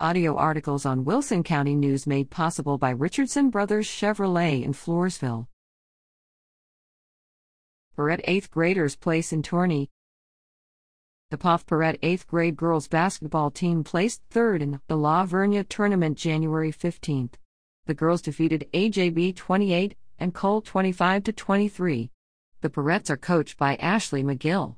Audio articles on Wilson County News made possible by Richardson Brothers Chevrolet in Floresville. Pirette 8th graders place in tourney. The Poth Pirette 8th grade girls basketball team placed third in the La Vernia tournament January 15th. The girls defeated AJB 28 and Cole 25 23. The Pirettes are coached by Ashley McGill.